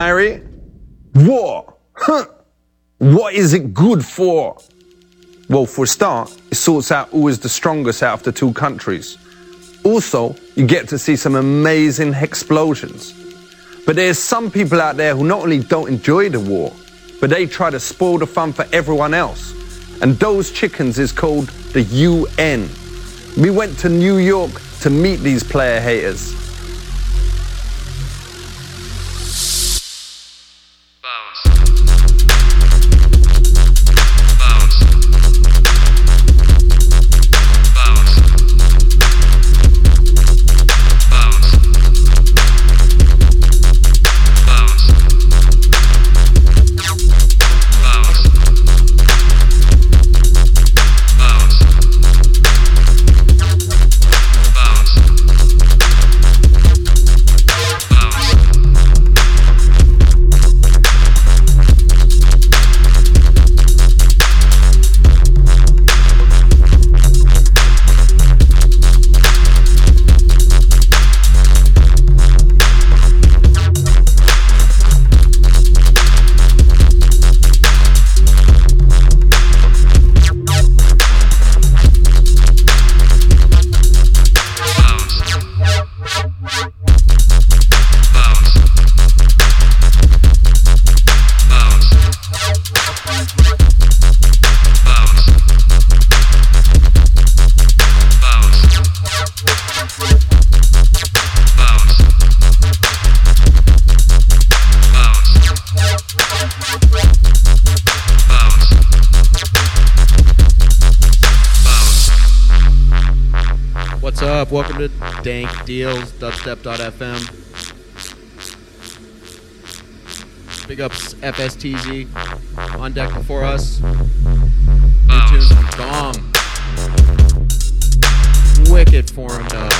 Harry? War. Huh. What is it good for? Well, for a start, it sorts out who is the strongest out of the two countries. Also, you get to see some amazing explosions. But there's some people out there who not only don't enjoy the war, but they try to spoil the fun for everyone else. And those chickens is called the UN. We went to New York to meet these player haters. Dank Deals, dubstep.fm. Big ups FSTZ on deck before us. New from Dom. Wicked forum dub.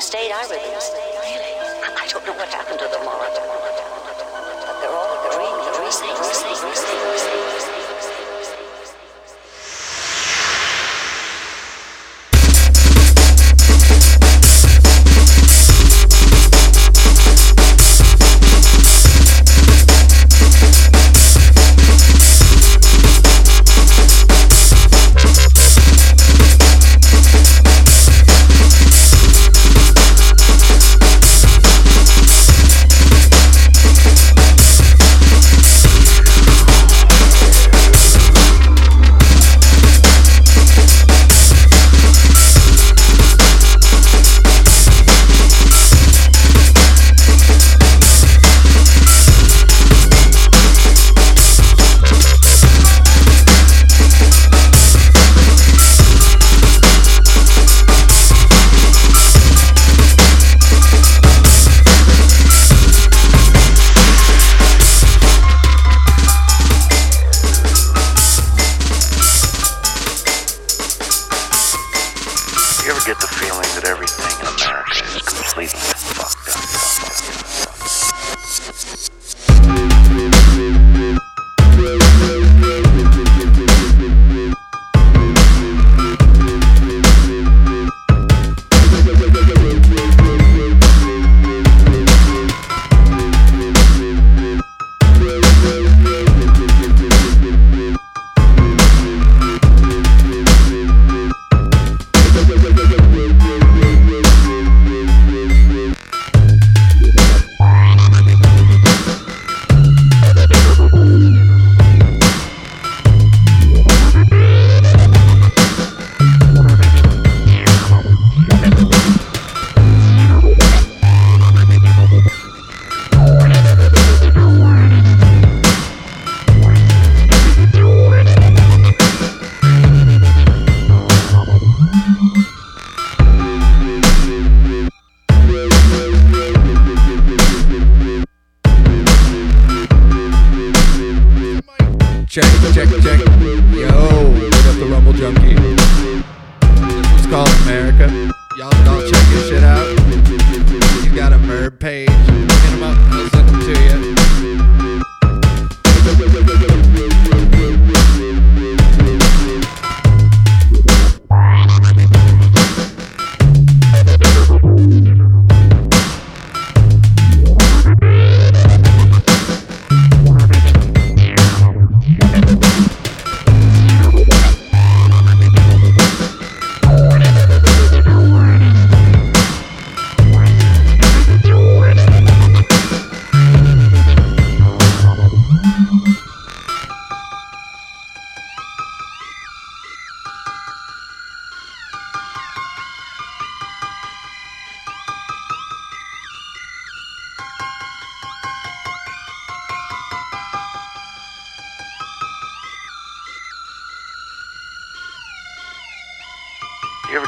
state I was in. Really? I don't know what happened to them all.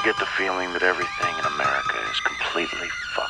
I get the feeling that everything in America is completely fucked?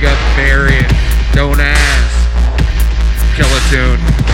Big up Marion. Don't ask. Kill a tune.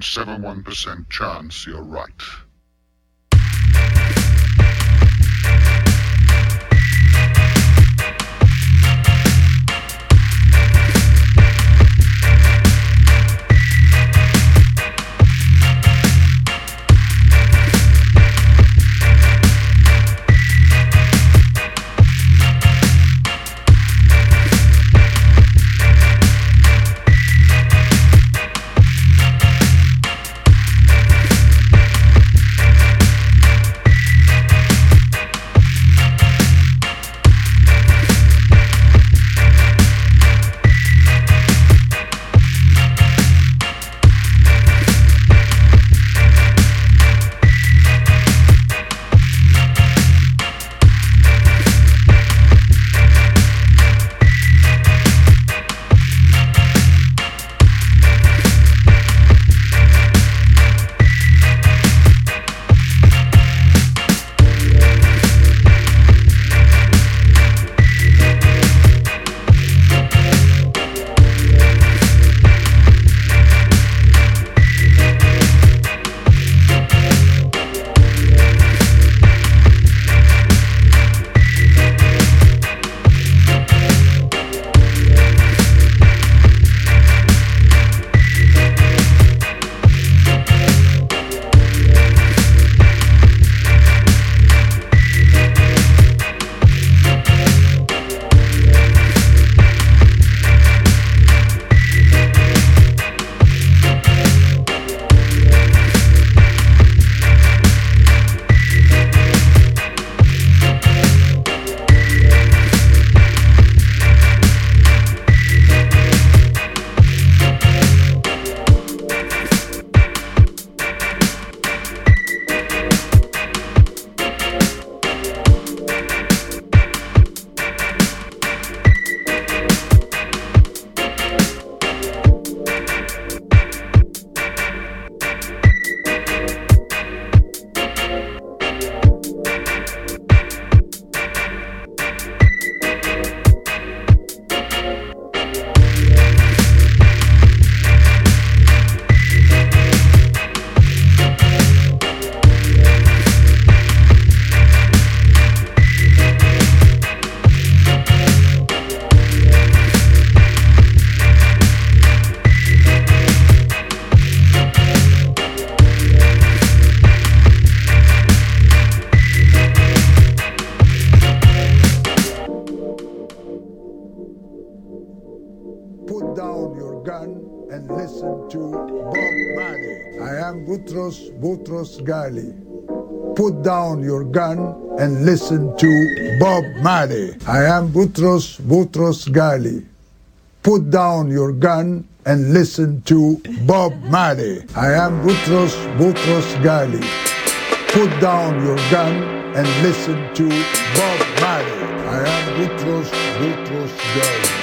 68.71% chance you're right. Put down your gun and listen to Bob Marley. I am Boutros Boutros Ghali. Put down your gun and listen to Bob Marley. I am Boutros Boutros Ghali. Put down your gun and listen to Bob Marley. I am Boutros Boutros Ghali.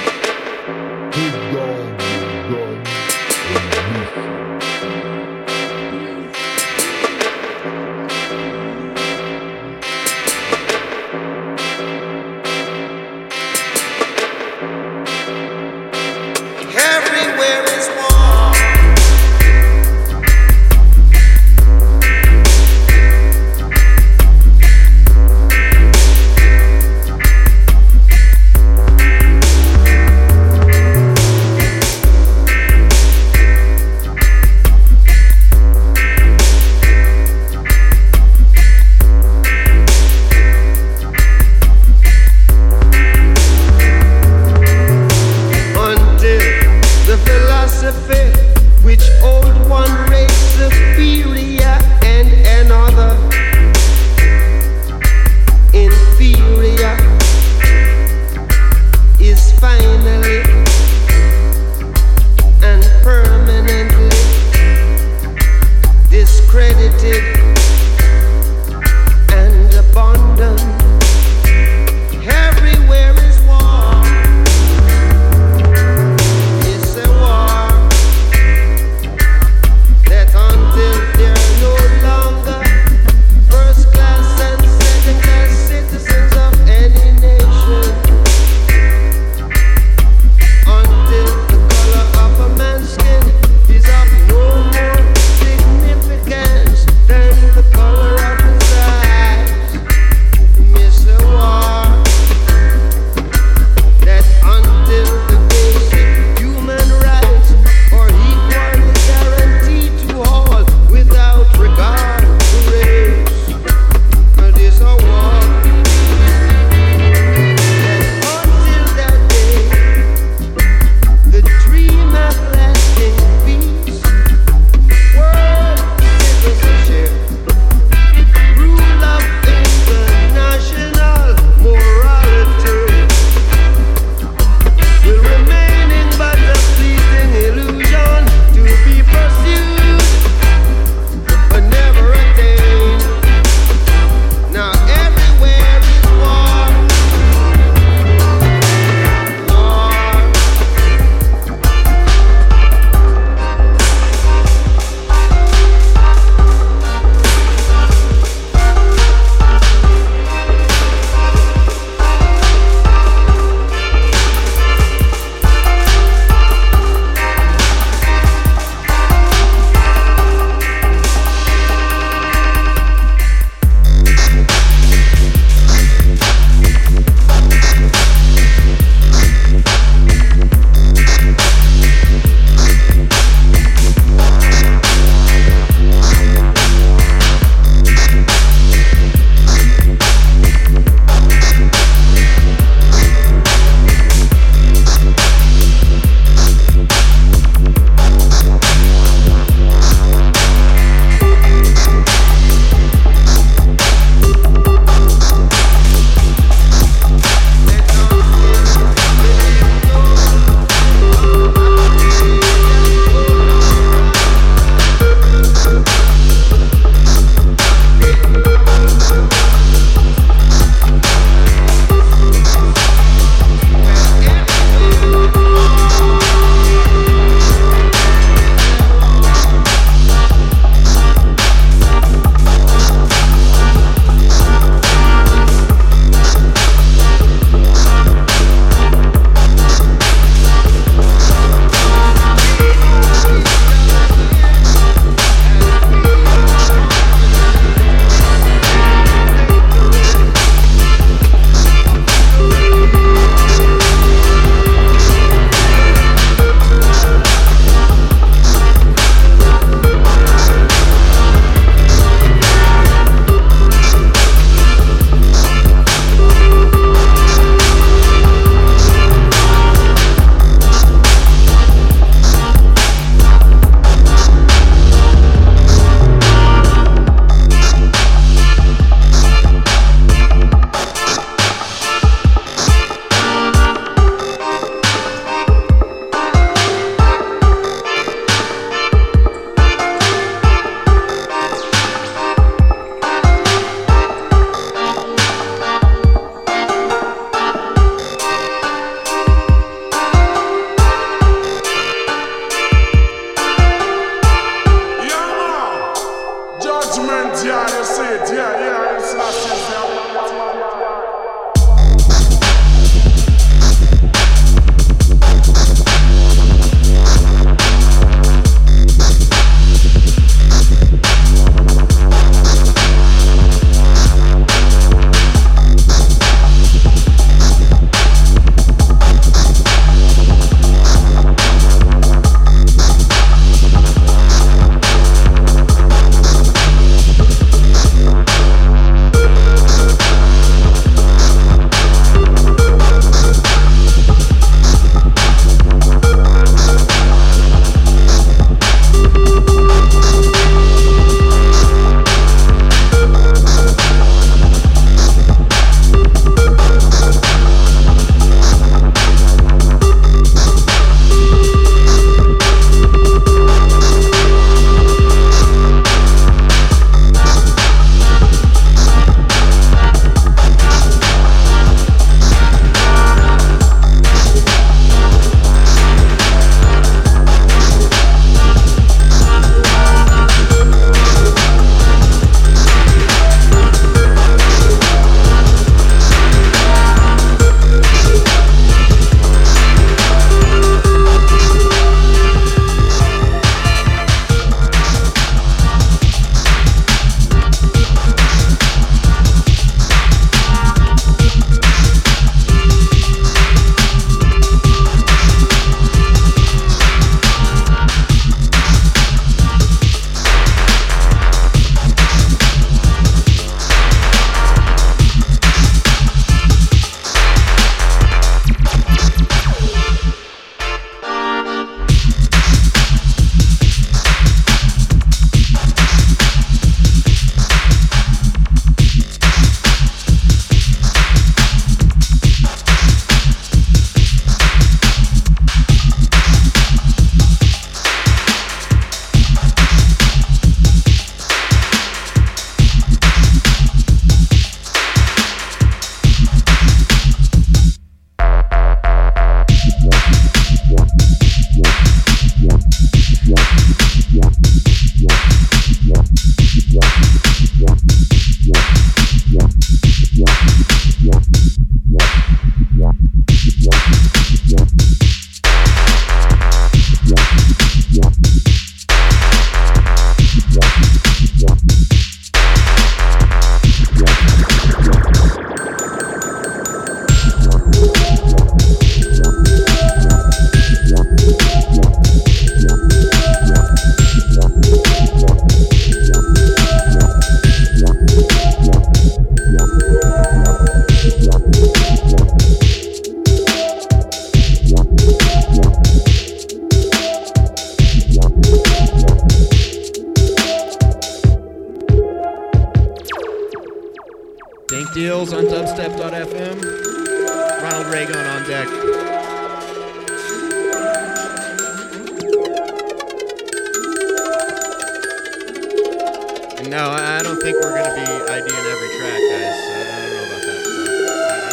No, I don't think we're gonna be IDing every track, guys. I I don't know about that.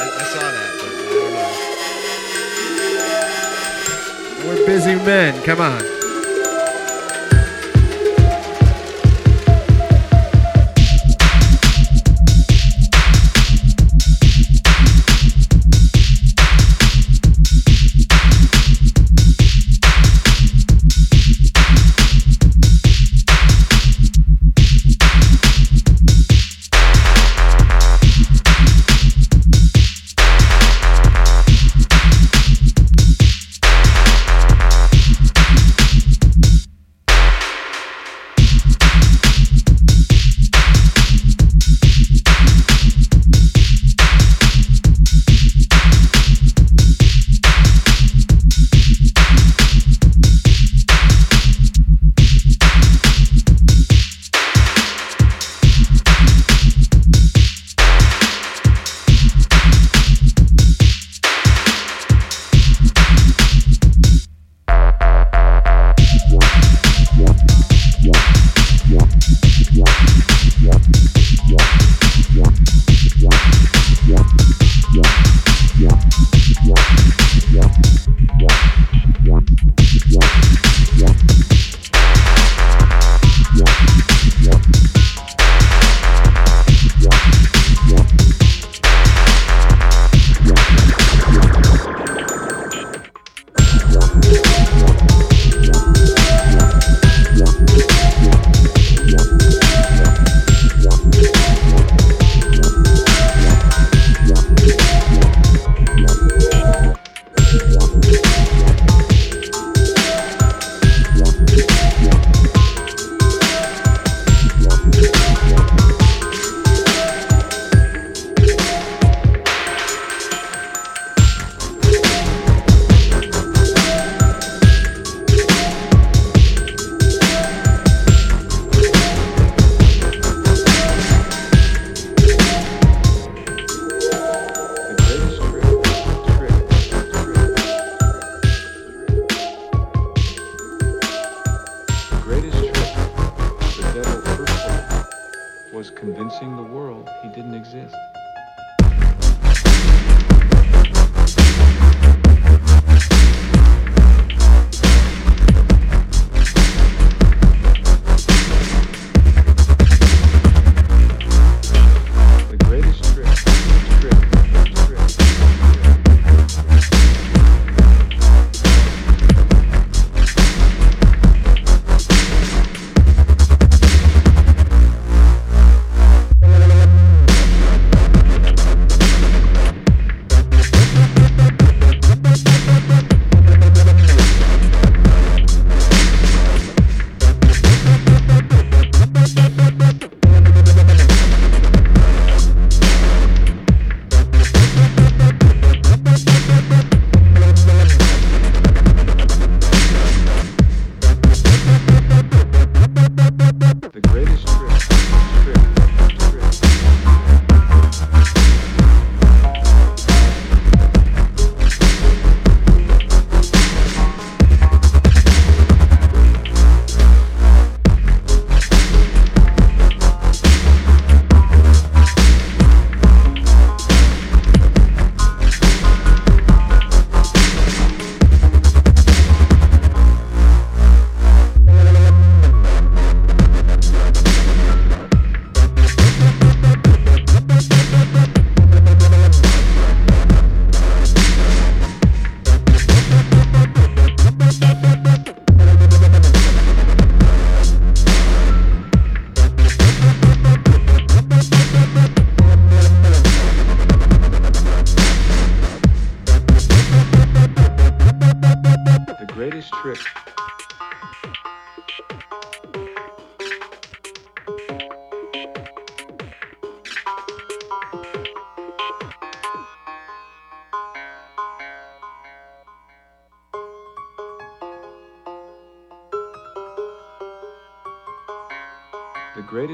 I- I saw that, but I don't know. We're busy men. Come on.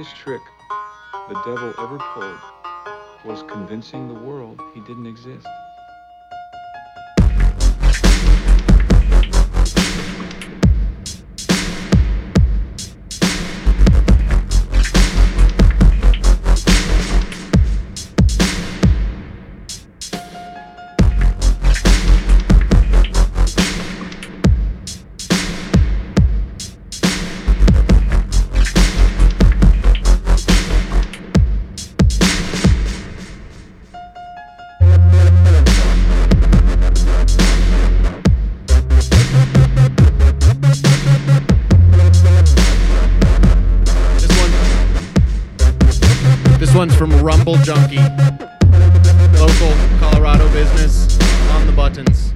greatest trick the devil ever pulled was convincing the world he didn't exist. one's from Rumble Junkie, local Colorado business on the buttons.